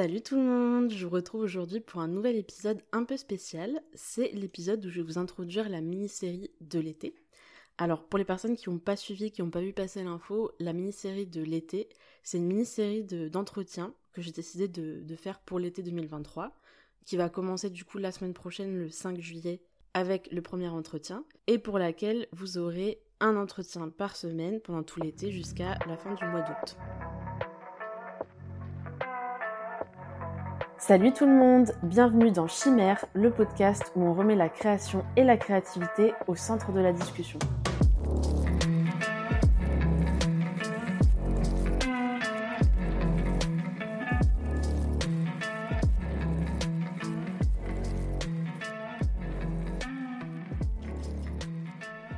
Salut tout le monde, je vous retrouve aujourd'hui pour un nouvel épisode un peu spécial. C'est l'épisode où je vais vous introduire la mini-série de l'été. Alors pour les personnes qui n'ont pas suivi, qui n'ont pas vu passer l'info, la mini-série de l'été, c'est une mini-série d'entretien que j'ai décidé de, de faire pour l'été 2023, qui va commencer du coup la semaine prochaine, le 5 juillet, avec le premier entretien, et pour laquelle vous aurez un entretien par semaine pendant tout l'été jusqu'à la fin du mois d'août. Salut tout le monde, bienvenue dans Chimère, le podcast où on remet la création et la créativité au centre de la discussion.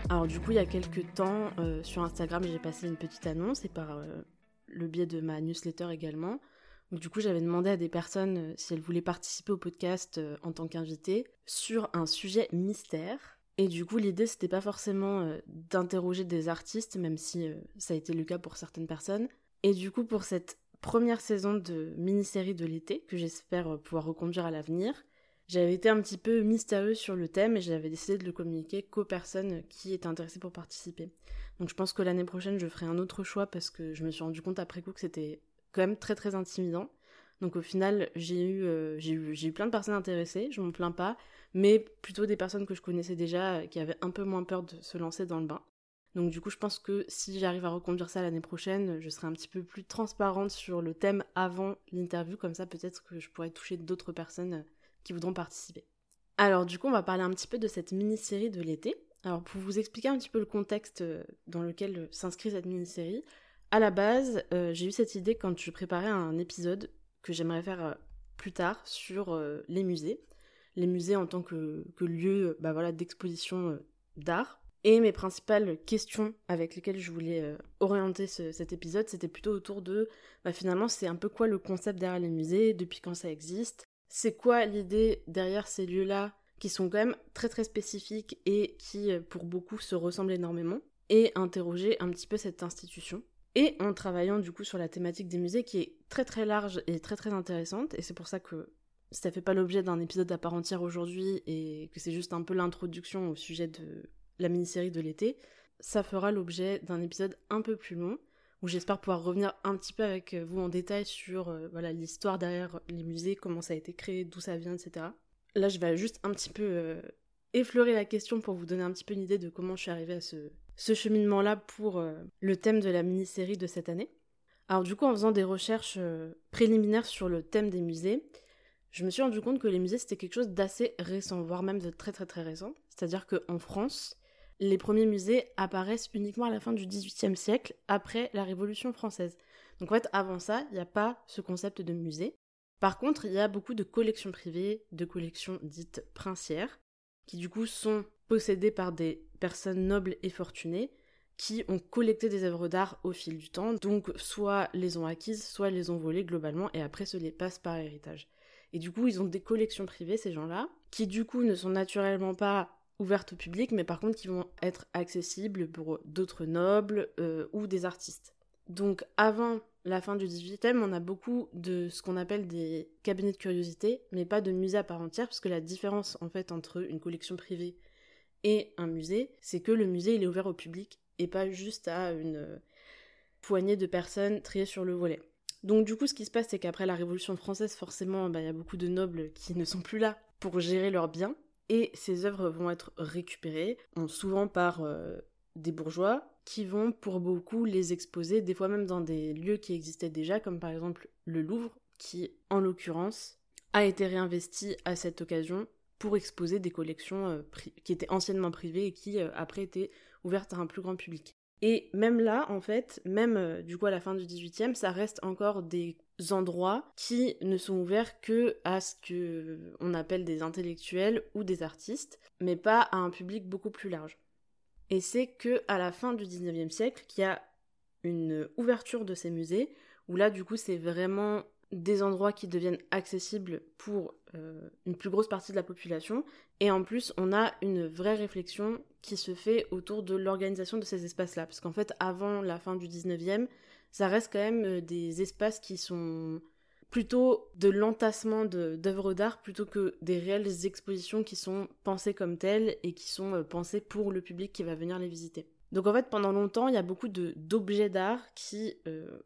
Alors du coup, il y a quelques temps, euh, sur Instagram, j'ai passé une petite annonce et par euh, le biais de ma newsletter également, du coup, j'avais demandé à des personnes euh, si elles voulaient participer au podcast euh, en tant qu'invitées sur un sujet mystère. Et du coup, l'idée, c'était pas forcément euh, d'interroger des artistes, même si ça a été le cas pour certaines personnes. Et du coup, pour cette première saison de mini-série de l'été, que j'espère pouvoir reconduire à l'avenir, j'avais été un petit peu mystérieux sur le thème et j'avais décidé de le communiquer qu'aux personnes qui étaient intéressées pour participer. Donc je pense que l'année prochaine, je ferai un autre choix parce que je me suis rendu compte après coup que c'était quand même très très intimidant. Donc au final, j'ai eu, euh, j'ai eu, j'ai eu plein de personnes intéressées, je m'en plains pas, mais plutôt des personnes que je connaissais déjà euh, qui avaient un peu moins peur de se lancer dans le bain. Donc du coup, je pense que si j'arrive à reconduire ça l'année prochaine, je serai un petit peu plus transparente sur le thème avant l'interview, comme ça peut-être que je pourrais toucher d'autres personnes euh, qui voudront participer. Alors du coup, on va parler un petit peu de cette mini-série de l'été. Alors pour vous expliquer un petit peu le contexte dans lequel s'inscrit cette mini-série, à la base, euh, j'ai eu cette idée quand je préparais un épisode que j'aimerais faire euh, plus tard sur euh, les musées. Les musées en tant que, lieu bah voilà, d'exposition d'art. Et mes principales questions avec lesquelles je voulais orienter cet épisode, c'était plutôt autour de bah finalement c'est un peu quoi le concept derrière les musées, depuis quand ça existe, c'est quoi l'idée derrière ces lieux-là qui sont quand même très très spécifiques et qui pour beaucoup se ressemblent énormément, et interroger un petit peu cette institution et en travaillant du coup sur la thématique des musées qui est très très large et très très intéressante, et c'est pour ça que ça fait pas l'objet d'un épisode à part entière aujourd'hui et que c'est juste un peu l'introduction au sujet de la mini-série de l'été, ça fera l'objet d'un épisode un peu plus long où j'espère pouvoir revenir un petit peu avec vous en détail sur euh, voilà l'histoire derrière les musées, comment ça a été créé, d'où ça vient, etc. Là, je vais juste un petit peu euh, effleurer la question pour vous donner un petit peu une idée de comment je suis arrivée à ce, ce cheminement-là pour euh, le thème de la mini-série de cette année. Alors du coup, en faisant des recherches euh, préliminaires sur le thème des musées, je me suis rendu compte que les musées c'était quelque chose d'assez récent, voire même de très très très récent. C'est-à-dire qu'en France, les premiers musées apparaissent uniquement à la fin du XVIIIe siècle, après la Révolution française. Donc en fait, avant ça, il n'y a pas ce concept de musée. Par contre, il y a beaucoup de collections privées, de collections dites princières, qui du coup sont possédées par des personnes nobles et fortunées qui ont collecté des œuvres d'art au fil du temps, donc soit les ont acquises, soit les ont volées globalement et après se les passent par héritage. Et du coup, ils ont des collections privées, ces gens-là, qui du coup ne sont naturellement pas ouvertes au public, mais par contre qui vont être accessibles pour d'autres nobles euh, ou des artistes. Donc avant la fin du 18e, on a beaucoup de ce qu'on appelle des cabinets de curiosité, mais pas de musées à part entière, parce que la différence en fait entre une collection privée et un musée, c'est que le musée il est ouvert au public et pas juste à une poignée de personnes triées sur le volet. Donc du coup ce qui se passe c'est qu'après la Révolution française forcément bah, il y a beaucoup de nobles qui ne sont plus là pour gérer leurs biens et ces œuvres vont être récupérées souvent par euh, des bourgeois qui vont pour beaucoup les exposer, des fois même dans des lieux qui existaient déjà, comme par exemple le Louvre, qui en l'occurrence a été réinvesti à cette occasion pour exposer des collections euh, qui étaient anciennement privées et qui euh, après étaient ouvertes à un plus grand public. Et même là, en fait, même euh, du coup à la fin du 18e, ça reste encore des endroits qui ne sont ouverts que à ce que on appelle des intellectuels ou des artistes, mais pas à un public beaucoup plus large. Et c'est que à la fin du 19e siècle qu'il y a une ouverture de ces musées où là du coup c'est vraiment des endroits qui deviennent accessibles pour euh, une plus grosse partie de la population. Et en plus, on a une vraie réflexion qui se fait autour de l'organisation de ces espaces-là. Parce qu'en fait, avant la fin du 19e, ça reste quand même euh, des espaces qui sont plutôt de l'entassement d'œuvres d'art plutôt que des réelles expositions qui sont pensées comme telles et qui sont euh, pensées pour le public qui va venir les visiter. Donc en fait, pendant longtemps, il y a beaucoup d'objets d'art qui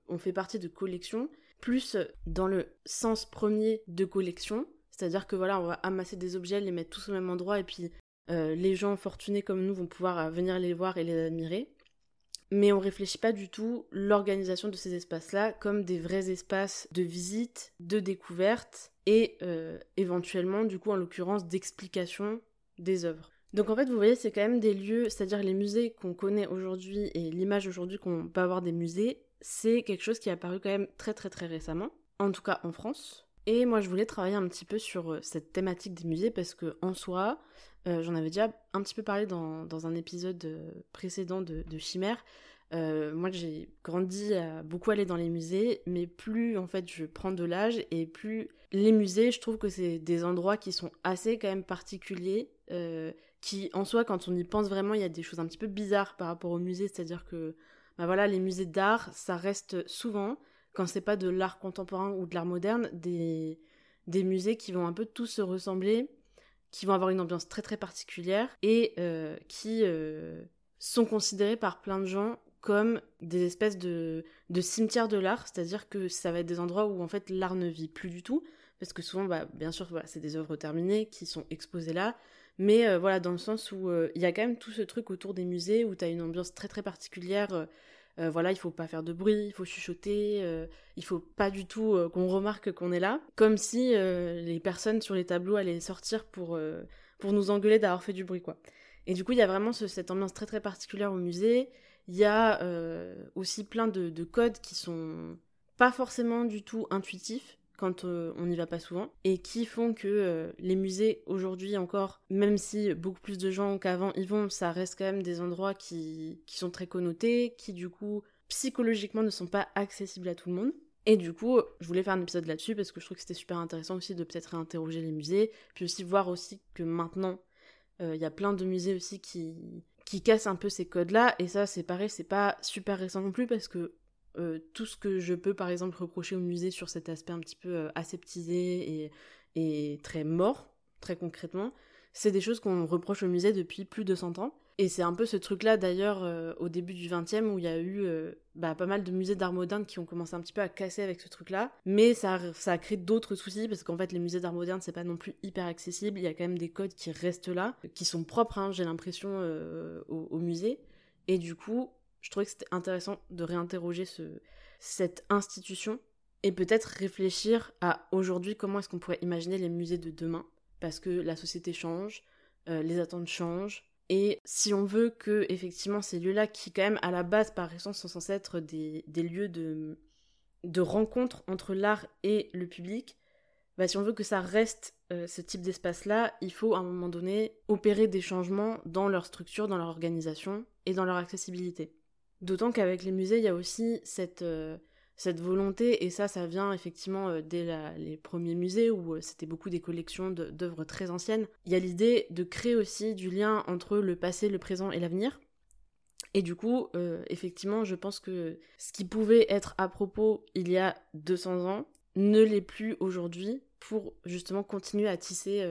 ont fait partie de collections, plus dans le sens premier de collection, c'est-à-dire que voilà, on va amasser des objets, les mettre tous au même endroit, et puis euh, les gens fortunés comme nous vont pouvoir venir les voir et les admirer mais on réfléchit pas du tout l'organisation de ces espaces-là comme des vrais espaces de visite, de découverte et euh, éventuellement, du coup, en l'occurrence, d'explication des œuvres. Donc en fait, vous voyez, c'est quand même des lieux, c'est-à-dire les musées qu'on connaît aujourd'hui et l'image aujourd'hui qu'on peut avoir des musées, c'est quelque chose qui est apparu quand même très très très récemment, en tout cas en France. Et moi, je voulais travailler un petit peu sur euh, cette thématique des musées parce que en soi, euh, j'en avais déjà un petit peu parlé dans, un épisode euh, précédent de, Chimère. Moi, j'ai grandi à beaucoup aller dans les musées, mais plus en fait je prends de l'âge et plus les musées, je trouve que c'est des endroits qui sont assez quand même particuliers, qui en soi, quand on y pense vraiment, il y a des choses un petit peu bizarres par rapport aux musées, c'est-à-dire que bah voilà, les musées d'art, ça reste souvent, quand c'est pas de l'art contemporain ou de l'art moderne, des, des musées qui vont un peu tous se ressembler qui vont avoir une ambiance très très particulière et euh, qui euh, sont considérés par plein de gens comme des espèces de, de cimetières de l'art, c'est-à-dire que ça va être des endroits où en fait l'art ne vit plus du tout, parce que souvent, bah, bien sûr, voilà, c'est des œuvres terminées qui sont exposées là, mais euh, voilà, dans le sens où il y a quand même tout ce truc autour des musées où tu as une ambiance très très particulière euh, voilà, il faut pas faire de bruit, il faut chuchoter, euh, il faut pas du tout euh, qu'on remarque qu'on est là, comme si les personnes sur les tableaux allaient sortir pour, pour nous engueuler d'avoir fait du bruit, quoi. Et du coup, il y a vraiment cette ambiance très très particulière au musée. Il y a aussi plein de, de codes qui sont pas forcément du tout intuitifs, quand euh, on n'y va pas souvent, et qui font que euh, les musées aujourd'hui encore, même si beaucoup plus de gens qu'avant y vont, ça reste quand même des endroits qui, qui sont très connotés, qui du coup psychologiquement ne sont pas accessibles à tout le monde. Et du coup, je voulais faire un épisode là-dessus parce que je trouve que c'était super intéressant aussi de peut-être réinterroger les musées, puis aussi voir aussi que maintenant, euh, il y a plein de musées aussi qui, qui cassent un peu ces codes-là, et ça c'est pareil, c'est pas super récent non plus parce que euh, tout ce que je peux par exemple reprocher au musée sur cet aspect un petit peu euh, aseptisé et, très mort, très concrètement, c'est des choses qu'on reproche au musée depuis plus de 100 ans. Et c'est un peu ce truc-là d'ailleurs euh, au début du 20e où il y a eu bah, pas mal de musées d'art moderne qui ont commencé un petit peu à casser avec ce truc-là. Mais ça, ça a créé d'autres soucis parce qu'en fait les musées d'art moderne c'est pas non plus hyper accessible. Il y a quand même des codes qui restent là, qui sont propres, hein, j'ai l'impression, au, au musée. Et du coup, je trouvais que c'était intéressant de réinterroger ce, cette institution et peut-être réfléchir à aujourd'hui comment est-ce qu'on pourrait imaginer les musées de demain parce que la société change, euh, les attentes changent et si on veut que effectivement ces lieux-là qui quand même à la base par essence sont censés être des, des lieux de, de rencontre entre l'art et le public, bah, si on veut que ça reste euh, ce type d'espace-là, il faut à un moment donné opérer des changements dans leur structure, dans leur organisation et dans leur accessibilité. D'autant qu'avec les musées, il y a aussi cette, euh, cette volonté, et ça, ça vient effectivement euh, dès les premiers musées où euh, c'était beaucoup des collections d'œuvres très anciennes. Il y a l'idée de créer aussi du lien entre le passé, le présent et l'avenir. Et du coup, effectivement, je pense que ce qui pouvait être à propos il y a 200 ans ne l'est plus aujourd'hui pour justement continuer à tisser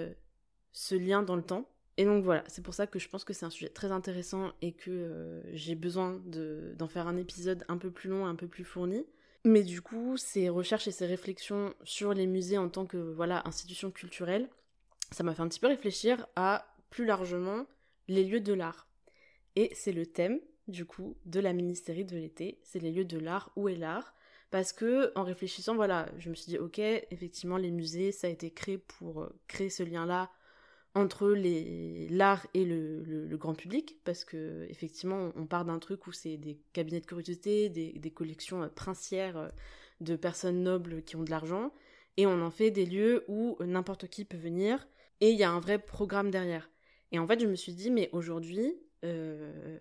ce lien dans le temps. Et donc voilà, c'est pour ça que je pense que c'est un sujet très intéressant et que euh, j'ai besoin d'en faire un épisode un peu plus long, un peu plus fourni. Mais du coup, ces recherches et ces réflexions sur les musées en tant que voilà institution culturelle, ça m'a fait un petit peu réfléchir à plus largement les lieux de l'art. Et c'est le thème du coup de la mini-série de l'été, c'est les lieux de l'art, où est l'art? Parce que en réfléchissant, voilà, je me suis dit ok, effectivement les musées, ça a été créé pour euh, créer ce lien-là entre l'art et le, grand public, parce que effectivement, on part d'un truc où c'est des cabinets de curiosité, des, collections euh, princières euh, de personnes nobles qui ont de l'argent, et on en fait des lieux où n'importe qui peut venir, et il y a un vrai programme derrière. Et en fait, je me suis dit, mais aujourd'hui, euh,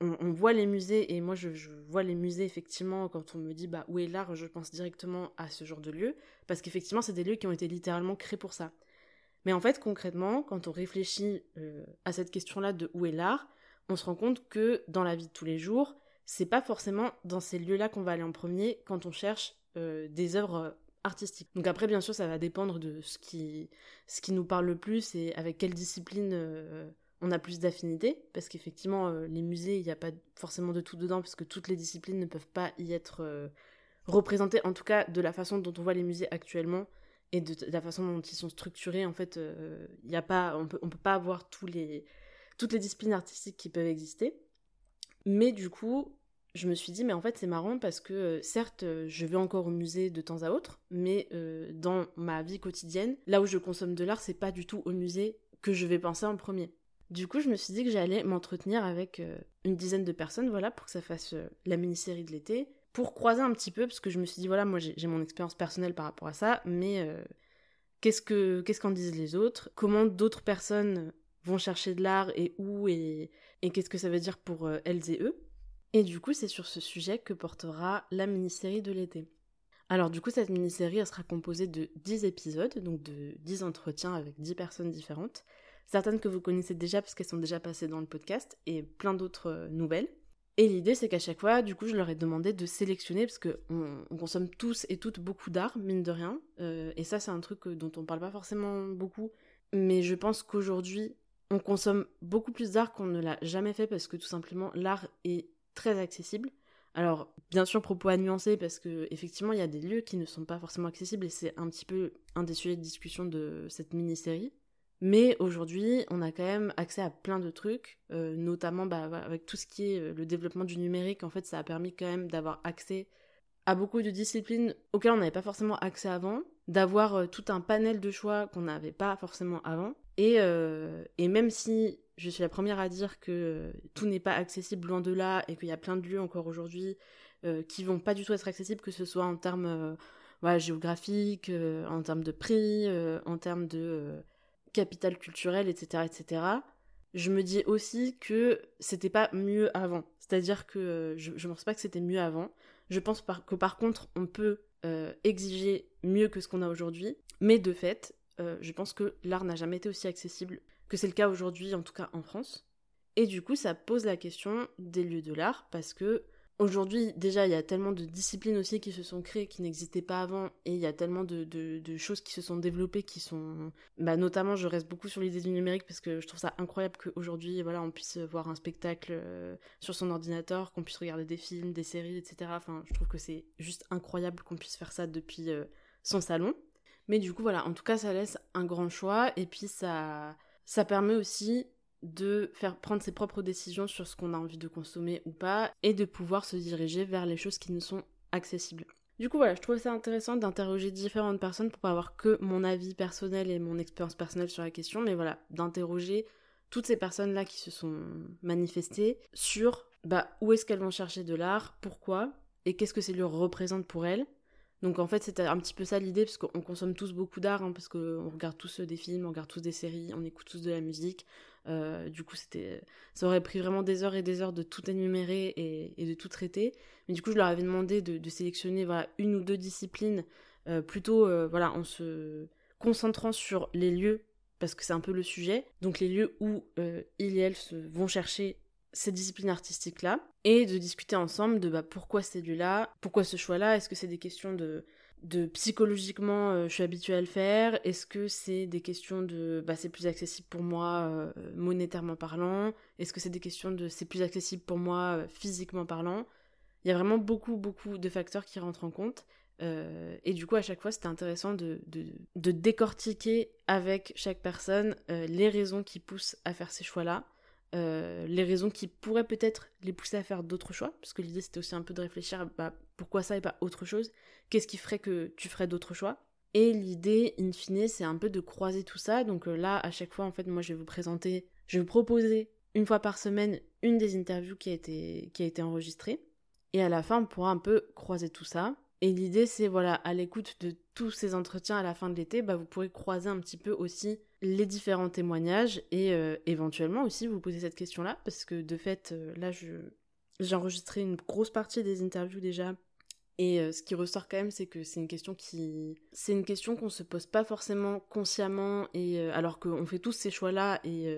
on, voit les musées, et moi je, je, vois les musées effectivement, quand on me dit bah, où est l'art, je pense directement à ce genre de lieu, parce qu'effectivement, c'est des lieux qui ont été littéralement créés pour ça. Mais en fait, concrètement, quand on réfléchit euh, à cette question-là de où est l'art, on se rend compte que dans la vie de tous les jours, c'est pas forcément dans ces lieux-là qu'on va aller en premier quand on cherche euh, des œuvres artistique. Donc après, bien sûr, ça va dépendre de ce qui, nous parle le plus et avec quelle discipline euh, on a plus d'affinité, parce qu'effectivement, euh, les musées, il n'y a pas forcément de tout dedans, parce que toutes les disciplines ne peuvent pas y être euh, représentées, en tout cas de la façon dont on voit les musées actuellement et de, la façon dont ils sont structurés. En fait, il y a pas, on peut, on peut pas avoir tous les, toutes les disciplines artistiques qui peuvent exister. Mais du coup, je me suis dit, mais en fait, c'est marrant parce que euh, certes, euh, je vais encore au musée de temps à autre, mais euh, dans ma vie quotidienne, là où je consomme de l'art, c'est pas du tout au musée que je vais penser en premier. Du coup, je me suis dit que j'allais m'entretenir avec une dizaine de personnes, voilà, pour que ça fasse la mini-série de l'été, pour croiser un petit peu, parce que je me suis dit, voilà, moi j'ai mon expérience personnelle par rapport à ça, mais qu'est-ce que qu'est-ce qu'en disent les autres? Comment d'autres personnes vont chercher de l'art et où et, et qu'est-ce que ça veut dire pour elles et eux? Et du coup, c'est sur ce sujet que portera la mini-série de l'été. Alors du coup, cette mini-série, elle sera composée de 10 épisodes, donc de 10 entretiens avec 10 personnes différentes. Certaines que vous connaissez déjà parce qu'elles sont déjà passées dans le podcast, et plein d'autres euh, nouvelles. Et l'idée, c'est qu'à chaque fois, du coup, je leur ai demandé de sélectionner, parce qu'on on consomme tous et toutes beaucoup d'art, mine de rien. Euh, et ça, c'est un truc dont on parle pas forcément beaucoup. Mais je pense qu'aujourd'hui, on consomme beaucoup plus d'art qu'on ne l'a jamais fait, parce que tout simplement, l'art est très accessible. Alors, bien sûr, propos à nuancer parce que effectivement, il y a des lieux qui ne sont pas forcément accessibles et c'est un petit peu un des sujets de discussion de cette mini-série. Mais aujourd'hui, on a quand même accès à plein de trucs, euh, notamment bah, avec tout ce qui est euh, le développement du numérique. En fait, ça a permis quand même d'avoir accès à beaucoup de disciplines auxquelles on n'avait pas forcément accès avant, d'avoir euh, tout un panel de choix qu'on n'avait pas forcément avant. Et, et même si je suis la première à dire que tout n'est pas accessible loin de là et qu'il y a plein de lieux encore aujourd'hui qui vont pas du tout être accessibles, que ce soit en termes géographiques, en termes de prix, en termes de capital culturel, etc., etc. Je me dis aussi que c'était pas mieux avant. C'est-à-dire que je, ne pense pas que c'était mieux avant. Je pense que par contre, on peut exiger mieux que ce qu'on a aujourd'hui. Mais de fait, je pense que l'art n'a jamais été aussi accessible que c'est le cas aujourd'hui, en tout cas en France. Et du coup, ça pose la question des lieux de l'art, parce que aujourd'hui, déjà, il y a tellement de disciplines aussi qui se sont créées, qui n'existaient pas avant, et il y a tellement de, choses qui se sont développées, qui sont... Bah, notamment, je reste beaucoup sur l'idée du numérique, parce que je trouve ça incroyable qu'aujourd'hui, voilà, on puisse voir un spectacle euh, sur son ordinateur, qu'on puisse regarder des films, des séries, etc. Enfin, je trouve que c'est juste incroyable qu'on puisse faire ça depuis euh, son salon. Mais du coup, voilà, en tout cas, ça laisse un grand choix, et puis ça ça permet aussi de faire prendre ses propres décisions sur ce qu'on a envie de consommer ou pas et de pouvoir se diriger vers les choses qui nous sont accessibles. Du coup voilà, je trouvais ça intéressant d'interroger différentes personnes pour pas avoir que mon avis personnel et mon expérience personnelle sur la question, mais voilà, d'interroger toutes ces personnes-là qui se sont manifestées sur bah, où est-ce qu'elles vont chercher de l'art, pourquoi, et qu'est-ce que ça leur représente pour elles, donc en fait c'était un petit peu ça l'idée parce qu'on consomme tous beaucoup d'art hein, parce qu'on regarde tous euh, des films, on regarde tous des séries, on écoute tous de la musique. Euh, du coup c'était, ça aurait pris vraiment des heures et des heures de tout énumérer et, de tout traiter. Mais du coup je leur avais demandé de, sélectionner voilà une ou deux disciplines euh, plutôt voilà en se concentrant sur les lieux parce que c'est un peu le sujet. Donc les lieux où ils et elles vont chercher ces disciplines artistiques-là et de discuter ensemble de bah, pourquoi ces lieux-là, pourquoi ce choix-là, est-ce que c'est des questions de, de psychologiquement euh, je suis habituée à le faire, est-ce que c'est des questions de bah, c'est plus accessible pour moi euh, monétairement parlant, est-ce que c'est des questions de c'est plus accessible pour moi euh, physiquement parlant? Il y a vraiment beaucoup, beaucoup de facteurs qui rentrent en compte. et du coup, à chaque fois, c'était intéressant de, de, de, décortiquer avec chaque personne les raisons qui poussent à faire ces choix-là les raisons qui pourraient peut-être les pousser à faire d'autres choix, parce que l'idée c'était aussi un peu de réfléchir à bah, pourquoi ça et pas autre chose, qu'est-ce qui ferait que tu ferais d'autres choix. Et l'idée, in fine, c'est un peu de croiser tout ça. Donc euh, là, à chaque fois, en fait, moi je vais vous présenter, je vais vous proposer une fois par semaine une des interviews qui a été, qui a été enregistrée. Et à la fin, on pourra un peu croiser tout ça. Et l'idée, c'est voilà, à l'écoute de tous ces entretiens à la fin de l'été, bah, vous pourrez croiser un petit peu aussi les différents témoignages et euh, éventuellement aussi vous poser cette question-là parce que de fait, euh, là, j'ai enregistré une grosse partie des interviews déjà et euh, ce qui ressort quand même, c'est que c'est une question qui, c'est une question qu'on se pose pas forcément consciemment et alors qu'on fait tous ces choix-là et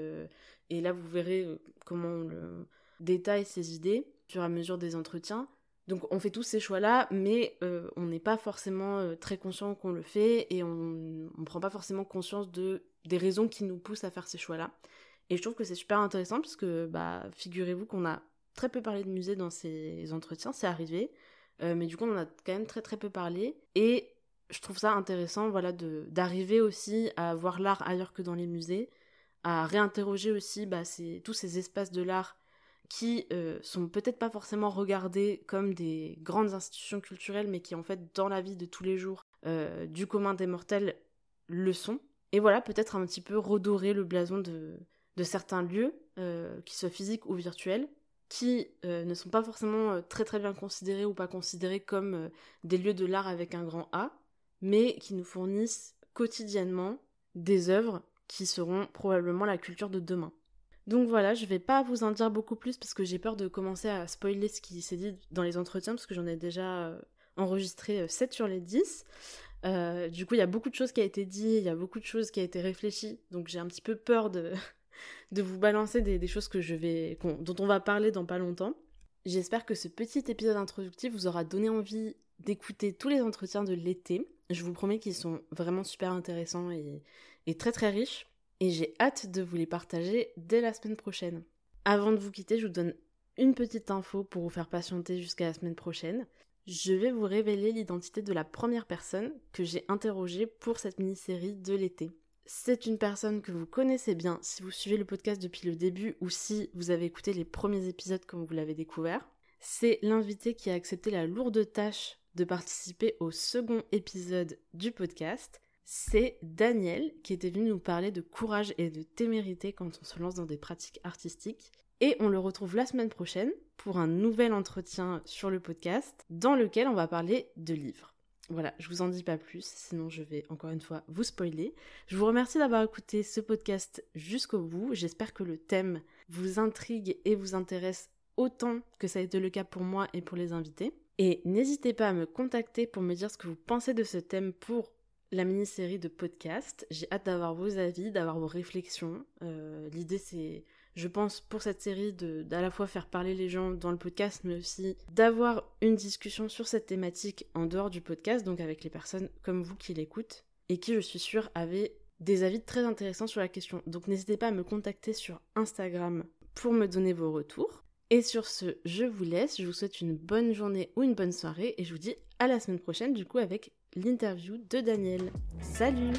et là vous verrez comment on le détaille ces idées au fur mesure des entretiens Donc on fait tous ces choix-là, mais euh, on n'est pas forcément euh, très conscient qu'on le fait et on ne prend pas forcément conscience de, des raisons qui nous poussent à faire ces choix-là. Et je trouve que c'est super intéressant parce que bah, figurez-vous qu'on a très peu parlé de musée dans ces entretiens, c'est arrivé, euh, mais du coup on en a quand même très très peu parlé. Et je trouve ça intéressant voilà, d'arriver aussi à voir l'art ailleurs que dans les musées, à réinterroger aussi bah, tous ces espaces de l'art qui euh, sont peut-être pas forcément regardés comme des grandes institutions culturelles, mais qui en fait dans la vie de tous les jours euh, du commun des mortels le sont. Et voilà, peut-être un petit peu redorer le blason de, de certains lieux, euh, qui soient physiques ou virtuels, qui ne sont pas forcément très très bien considérés ou pas considérés comme des lieux de l'art avec un grand A, mais qui nous fournissent quotidiennement des œuvres qui seront probablement la culture de demain. Donc voilà, je vais pas vous en dire beaucoup plus parce que j'ai peur de commencer à spoiler ce qui s'est dit dans les entretiens parce que j'en ai déjà euh, enregistré 7 euh, sur les 10. Euh, du coup, il y a beaucoup de choses qui ont été dites, il y a beaucoup de choses qui ont été réfléchies, donc j'ai un petit peu peur de, de vous balancer des, choses que je vais, dont on va parler dans pas longtemps. J'espère que ce petit épisode introductif vous aura donné envie d'écouter tous les entretiens de l'été. Je vous promets qu'ils sont vraiment super intéressants et, et très très riches et j'ai hâte de vous les partager dès la semaine prochaine. Avant de vous quitter, je vous donne une petite info pour vous faire patienter jusqu'à la semaine prochaine. Je vais vous révéler l'identité de la première personne que j'ai interrogée pour cette mini-série de l'été. C'est une personne que vous connaissez bien si vous suivez le podcast depuis le début ou si vous avez écouté les premiers épisodes comme vous l'avez découvert. C'est l'invité qui a accepté la lourde tâche de participer au second épisode du podcast c'est Daniel qui était venu nous parler de courage et de témérité quand on se lance dans des pratiques artistiques. Et on le retrouve la semaine prochaine pour un nouvel entretien sur le podcast dans lequel on va parler de livres. Voilà, je vous en dis pas plus, sinon je vais encore une fois vous spoiler. Je vous remercie d'avoir écouté ce podcast jusqu'au bout. J'espère que le thème vous intrigue et vous intéresse autant que ça a été le cas pour moi et pour les invités. Et n'hésitez pas à me contacter pour me dire ce que vous pensez de ce thème pour la mini-série de podcast. J'ai hâte d'avoir vos avis, d'avoir vos réflexions. Euh, l'idée, c'est, je pense, pour cette série, de d'à la fois faire parler les gens dans le podcast, mais aussi d'avoir une discussion sur cette thématique en dehors du podcast, donc avec les personnes comme vous qui l'écoutent, et qui, je suis sûre, avaient des avis très intéressants sur la question. Donc n'hésitez pas à me contacter sur Instagram pour me donner vos retours. Et sur ce, je vous laisse, je vous souhaite une bonne journée ou une bonne soirée, et je vous dis à la semaine prochaine, du coup, avec l'interview de Daniel. Salut